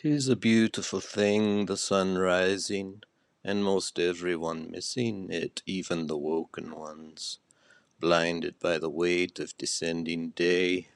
'Tis a beautiful thing, the sun rising, and most every one missing it, even the woken ones, blinded by the weight of descending day.